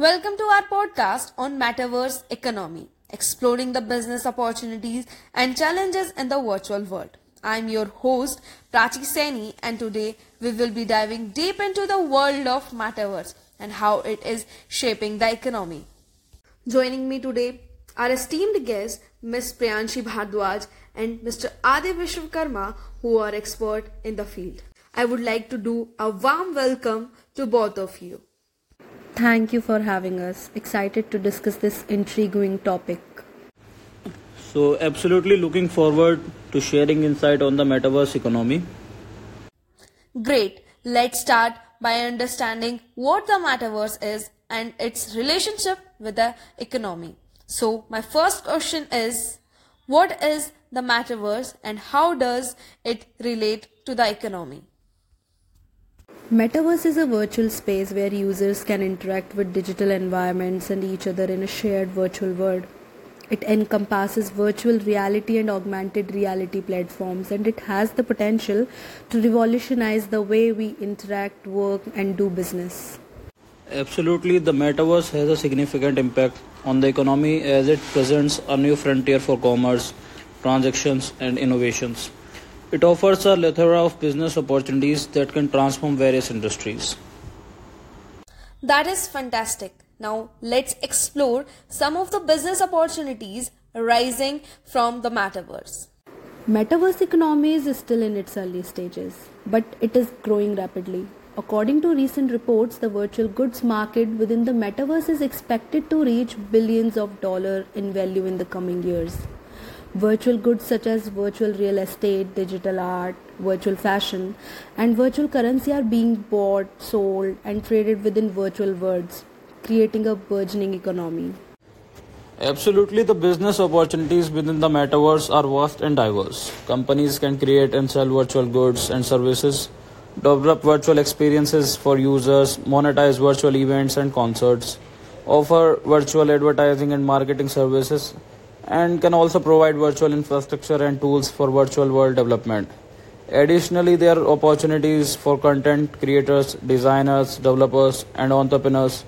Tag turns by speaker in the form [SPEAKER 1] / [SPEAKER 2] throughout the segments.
[SPEAKER 1] Welcome to our podcast on Metaverse Economy, exploring the business opportunities and challenges in the virtual world. I'm your host, Prachi Seni, and today we will be diving deep into the world of Metaverse and how it is shaping the economy. Joining me today are esteemed guests Ms. Priyanshi Bhardwaj and Mr. Adi Vishwakarma, who are expert in the field. I would like to do a warm welcome to both of you.
[SPEAKER 2] Thank you for having us. Excited to discuss this intriguing topic.
[SPEAKER 3] So, absolutely looking forward to sharing insight on the metaverse economy.
[SPEAKER 1] Great. Let's start by understanding what the metaverse is and its relationship with the economy. So, my first question is what is the metaverse and how does it relate to the economy?
[SPEAKER 2] Metaverse is a virtual space where users can interact with digital environments and each other in a shared virtual world. It encompasses virtual reality and augmented reality platforms and it has the potential to revolutionize the way we interact, work, and do business.
[SPEAKER 3] Absolutely, the metaverse has a significant impact on the economy as it presents a new frontier for commerce, transactions, and innovations. It offers a plethora of business opportunities that can transform various industries.
[SPEAKER 1] That is fantastic. Now, let's explore some of the business opportunities arising from the metaverse.
[SPEAKER 2] Metaverse economy is still in its early stages, but it is growing rapidly. According to recent reports, the virtual goods market within the metaverse is expected to reach billions of dollars in value in the coming years. Virtual goods such as virtual real estate, digital art, virtual fashion, and virtual currency are being bought, sold, and traded within virtual worlds, creating a burgeoning economy.
[SPEAKER 3] Absolutely, the business opportunities within the metaverse are vast and diverse. Companies can create and sell virtual goods and services, develop virtual experiences for users, monetize virtual events and concerts, offer virtual advertising and marketing services, and can also provide virtual infrastructure and tools for virtual world development. Additionally, there are opportunities for content creators, designers, developers, and entrepreneurs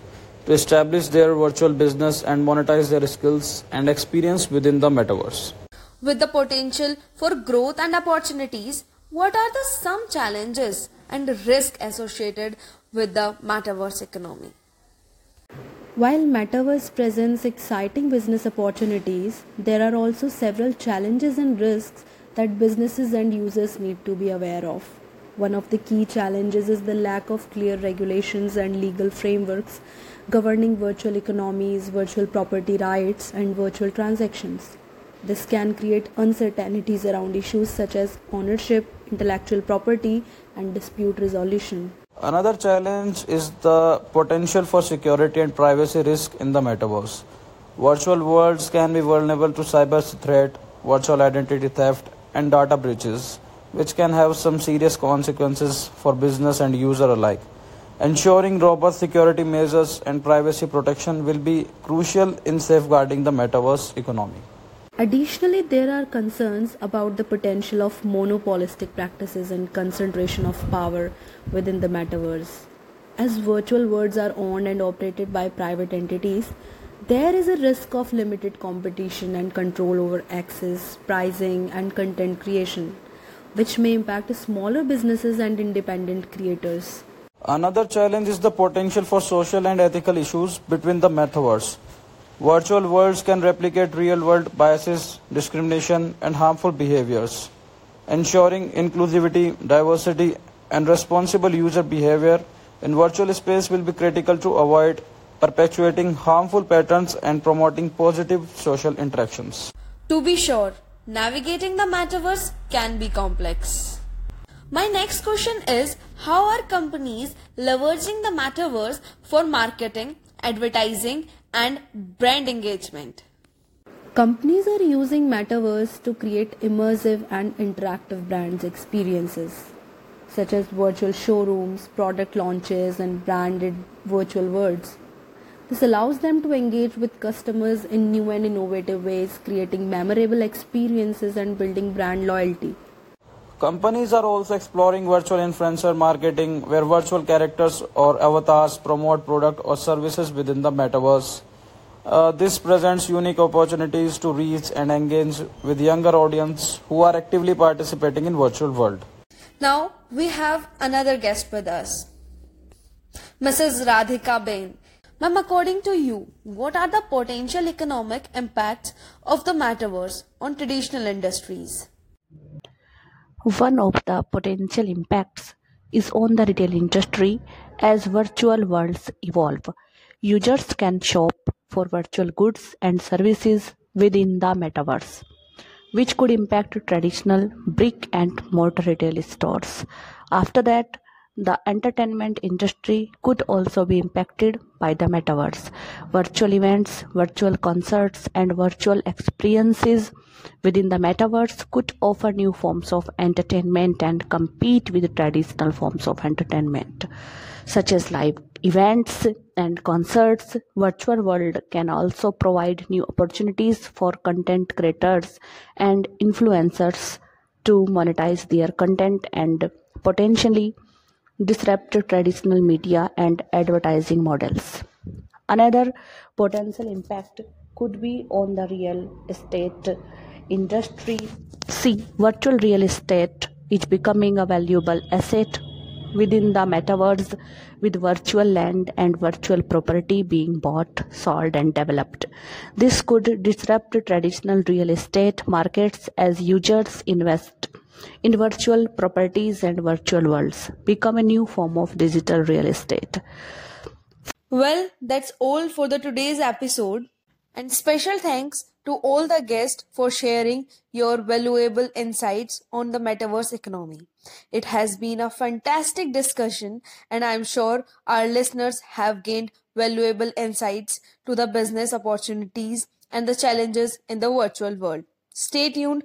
[SPEAKER 3] to establish their virtual business and monetize their skills and experience within the metaverse.
[SPEAKER 1] With the potential for growth and opportunities, what are the some challenges and risk associated with the metaverse economy?
[SPEAKER 2] While Metaverse presents exciting business opportunities, there are also several challenges and risks that businesses and users need to be aware of. One of the key challenges is the lack of clear regulations and legal frameworks governing virtual economies, virtual property rights, and virtual transactions. This can create uncertainties around issues such as ownership, intellectual property, and dispute resolution.
[SPEAKER 3] Another challenge is the potential for security and privacy risk in the metaverse. Virtual worlds can be vulnerable to cyber threat, virtual identity theft, and data breaches, which can have some serious consequences for business and user alike. Ensuring robust security measures and privacy protection will be crucial in safeguarding the metaverse economy.
[SPEAKER 2] Additionally, there are concerns about the potential of monopolistic practices and concentration of power within the metaverse. As virtual worlds are owned and operated by private entities, there is a risk of limited competition and control over access, pricing, and content creation, which may impact smaller businesses and independent creators.
[SPEAKER 3] Another challenge is the potential for social and ethical issues between the metaverse. Virtual worlds can replicate real world biases, discrimination, and harmful behaviors. Ensuring inclusivity, diversity, and responsible user behavior in virtual space will be critical to avoid perpetuating harmful patterns and promoting positive social interactions.
[SPEAKER 1] To be sure, navigating the metaverse can be complex. My next question is how are companies leveraging the metaverse for marketing, advertising, and brand engagement?
[SPEAKER 2] Companies are using metaverse to create immersive and interactive brands experiences such as virtual showrooms, product launches and branded virtual worlds. This allows them to engage with customers in new and innovative ways, creating memorable experiences and building brand loyalty.
[SPEAKER 3] Companies are also exploring virtual influencer marketing where virtual characters or avatars promote product or services within the metaverse. Uh, this presents unique opportunities to reach and engage with younger audience who are actively participating in virtual world.
[SPEAKER 1] Now we have another guest with us. Mrs. Radhika Bain. Ma'am, according to you, what are the potential economic impacts of the metaverse on traditional industries?
[SPEAKER 4] One of the potential impacts is on the retail industry as virtual worlds evolve. Users can shop for virtual goods and services within the metaverse, which could impact traditional brick and mortar retail stores. After that, the entertainment industry could also be impacted by the metaverse. Virtual events, virtual concerts, and virtual experiences within the metaverse could offer new forms of entertainment and compete with traditional forms of entertainment, such as live events and concerts. Virtual world can also provide new opportunities for content creators and influencers to monetize their content and potentially disrupt traditional media and advertising models. Another potential impact could be on the real estate industry. See, virtual real estate is becoming a valuable asset within the metaverse with virtual land and virtual property being bought, sold and developed. This could disrupt traditional real estate markets as users invest in virtual properties and virtual worlds become a new form of digital real estate.
[SPEAKER 1] Well, that's all for the today's episode. And special thanks to all the guests for sharing your valuable insights on the metaverse economy. It has been a fantastic discussion and I'm sure our listeners have gained valuable insights to the business opportunities and the challenges in the virtual world. Stay tuned